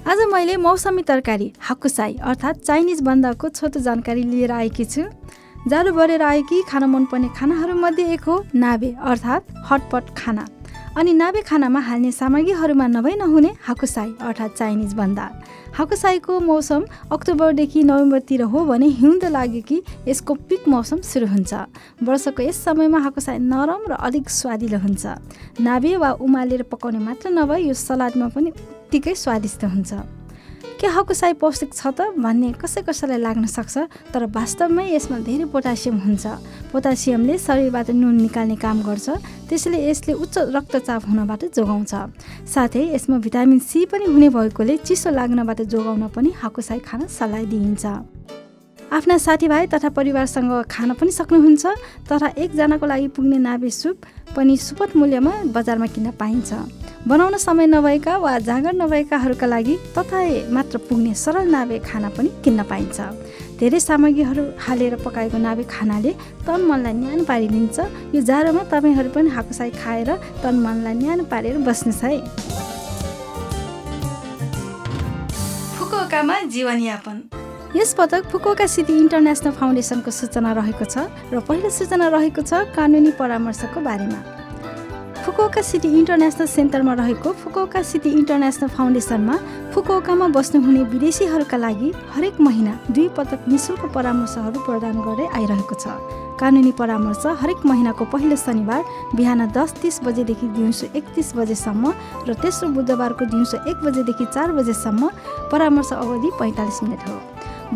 आज मैले मौसमी तरकारी हाकुसाई अर्थात् चाइनिज बन्दाको छोटो जानकारी लिएर आएकी छु। जाडो बढेर आएकी खान मनपर्ने खानाहरूमध्ये एक हो नाबे अर्थात् हटपट खाना। अनि नाबे खानामा हाल्ने सामग्रीहरूमा नभई नहुने हाकुसाई अर्थात् चाइनिज बन्दा। हाकुसाईको मौसम अक्टोबरदेखि नोभेम्बरतिर हो भने हिउँदो लाग्यो कि यसको पिक मौसम सुरु हुन्छ। वर्षको यस समयमा हाकुसाई नरम र अलिक स्वादिलो हुन्छ। नाबे वा उमालेर पकाउने मात्र नभए यो सलादमा पनि उत्तिकै स्वादिष्ट हुन्छ। के हकुसाई पौष्टिक छ त भन्ने कसै कसैलाई लाग्न सक्छ तर वास्तवमै यसमा धेरै पोटासियम हुन्छ। पोटासियमले शरीरबाट नुन निकाल्ने काम गर्छ त्यसैले यसले उच्च रक्तचाप हुनबाट जोगाउँछ। साथै यसमा भिटामिन सी पनि हुने भएकोले चिसो लाग्नबाट जोगाउन पनि हाकुसाई खान सल्लाह दिइन्छ। आफ्ना साथीभाइ तथा परिवारसँग खान पनि सक्नुहुन्छ तथा एकजनाको लागि पुग्ने नाभे सुप पनि सुपथ मूल्यमा बजारमा किन्न पाइन्छ। बनाउन समय नभएका वा जाँगर नभएकाहरूका लागि तथाए मात्र पुग्ने सरल नाभे खाना पनि किन्न पाइन्छ। धेरै सामग्रीहरू हालेर पकाएको नाभे खानाले तन मनलाई न्यानो पारिदिन्छ। यो जाडोमा तपाईँहरू पनि हाकुसाई खाएर तन मनलाई न्यानो पारेर बस्नुहोस् है। फुकुओकामा जीवनयापन। यस पटक फुकुओका सिटी इन्टरनेसनल फाउन्डेसनको सूचना रहेको छ र पहिलो सूचना रहेको छ कानुनी परामर्शको बारेमा। फुकुओका सिटी इन्टरनेसनल सेन्टरमा रहेको फुकुओका सिटी इन्टरनेसनल फाउन्डेसनमा फुकुओकामा बस्नुहुने विदेशीहरूका लागि हरेक महिना दुई पटक निशुल्क परामर्शहरू प्रदान गर्दै आइरहेको छ। कानुनी परामर्श हरेक महिनाको पहिलो शनिबार बिहान दस तिस बजेदेखि दिउँसो एकतिस बजेसम्म र तेस्रो बुधबारको दिउँसो एक बजेदेखि चार बजेसम्म परामर्श अवधि पैँतालिस मिनट हो।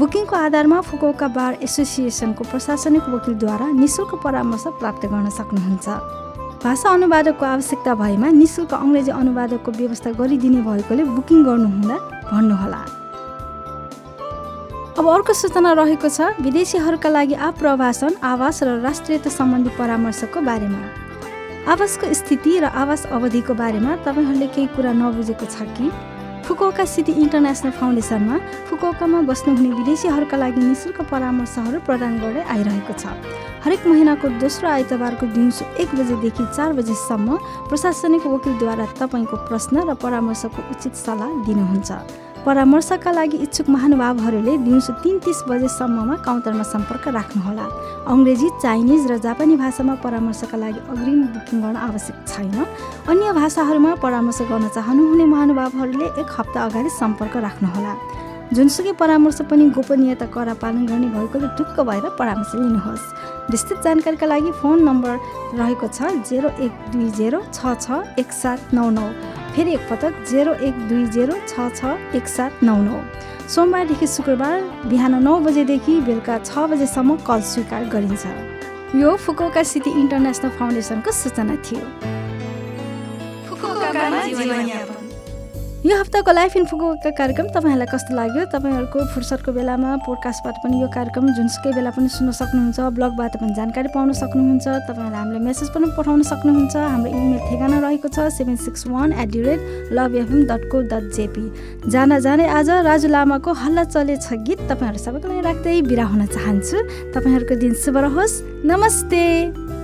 बुकिङको आधारमा फुकुओका बार एसोसिएसनको प्रशासनिक वकिलद्वारा निशुल्क परामर्श प्राप्त गर्न सक्नुहुन्छ। भाषा अनुवादकको आवश्यकता भएमा निशुल्क अङ्ग्रेजी अनुवादकको व्यवस्था गरिदिने भएकोले बुकिङ गर्नुहुँदा भन्नुहोला। अब अर्को सूचना रहेको छ विदेशीहरूका लागि आप्रवासन आवास र राष्ट्रियता सम्बन्धी परामर्शको बारेमा। आवासको स्थिति र आवास अवधिको बारेमा तपाईँहरूले केही कुरा नबुझेको छ कि? फुकुओका सिटी इन्टरनेसनल फाउन्डेसनमा फुकुओकामा बस्नुहुने विदेशीहरूका लागि निशुल्क परामर्शहरू प्रदान गर्दै आइरहेको छ। हरेक महिनाको दोस्रो आइतबारको दिउँसो एक बजेदेखि चार बजेसम्म प्रशासनिक वकिलद्वारा तपाईँको प्रश्न र परामर्शको उचित सल्लाह दिनुहुन्छ। परामर्शका लागि इच्छुक महानुभावहरूले दिउँसो तिन तिस बजेसम्ममा काउन्टरमा सम्पर्क राख्नुहोला। अङ्ग्रेजी चाइनिज र जापानी भाषामा परामर्शका लागि अग्रिम बुकिङ गर्न आवश्यक छैन। अन्य भाषाहरूमा परामर्श गर्न चाहनुहुने महानुभावहरूले एक हप्ता अगाडि सम्पर्क राख्नुहोला। जुनसुकै परामर्श पनि गोपनीयता करा पालन गर्ने भएकोले ढुक्क भएर परामर्श लिनुहोस्। विस्तृत जानकारीका लागि फोन नम्बर रहेको छ जेरो एक दुई जेरो छ छ एक सात नौ नौ। फेरि एकपटक जेरो एक दुई जेरो छ छ एक सात नौ नौ। सोमबारदेखि शुक्रबार बिहान नौ बजेदेखि बेलुका छ बजेसम्म कल स्वीकार गरिन्छ। यो फुकोका सिटी इन्टरनेसनल फाउन्डेसनको सूचना थियो। यो हप्ताको लाइफ इन्फोको कार्यक्रम तपाईँहरूलाई कस्तो लाग्यो? तपाईँहरूको फुर्सदको बेलामा पोडकास्टबाट पनि यो कार्यक्रम जुनसुकै बेला पनि सुन्न सक्नुहुन्छ ब्लगबाट पनि जानकारी पाउन सक्नुहुन्छ तपाईँहरूले हामीलाई मेसेज पनि पठाउन सक्नुहुन्छ। हाम्रो इमेल ठेगाना रहेको छ seven six one at the rate love FM dot co dot JP जान जाने आज राजु लामाको हल्ला चलेछ गीत तपाईँहरू सबैको लागि राख्दै बिरा हुन चाहन्छु। तपाईँहरूको दिन शुभ रहोस्। नमस्ते।